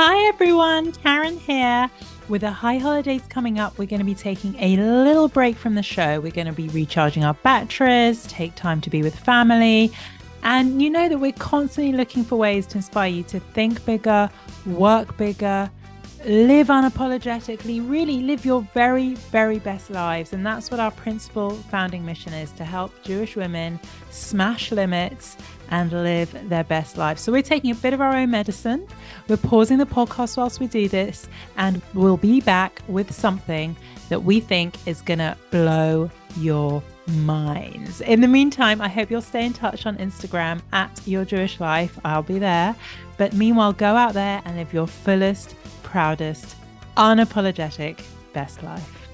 Hi, everyone. Karen here. With the high holidays coming up, we're going to be taking a little break from the show. We're going to be recharging our batteries, take time to be with family. And you know that we're constantly looking for ways to inspire you to think bigger, work bigger, live unapologetically, really live your very, very best lives. And that's what our principal founding mission is to help Jewish women smash limits and live their best life. So we're taking a bit of our own medicine. We're pausing the podcast whilst we do this, and we'll be back with something that we think is going to blow your minds. In the meantime, I hope you'll stay in touch on Instagram at Your Jewish Life. I'll be there. But meanwhile, go out there and live your fullest, proudest, unapologetic best life.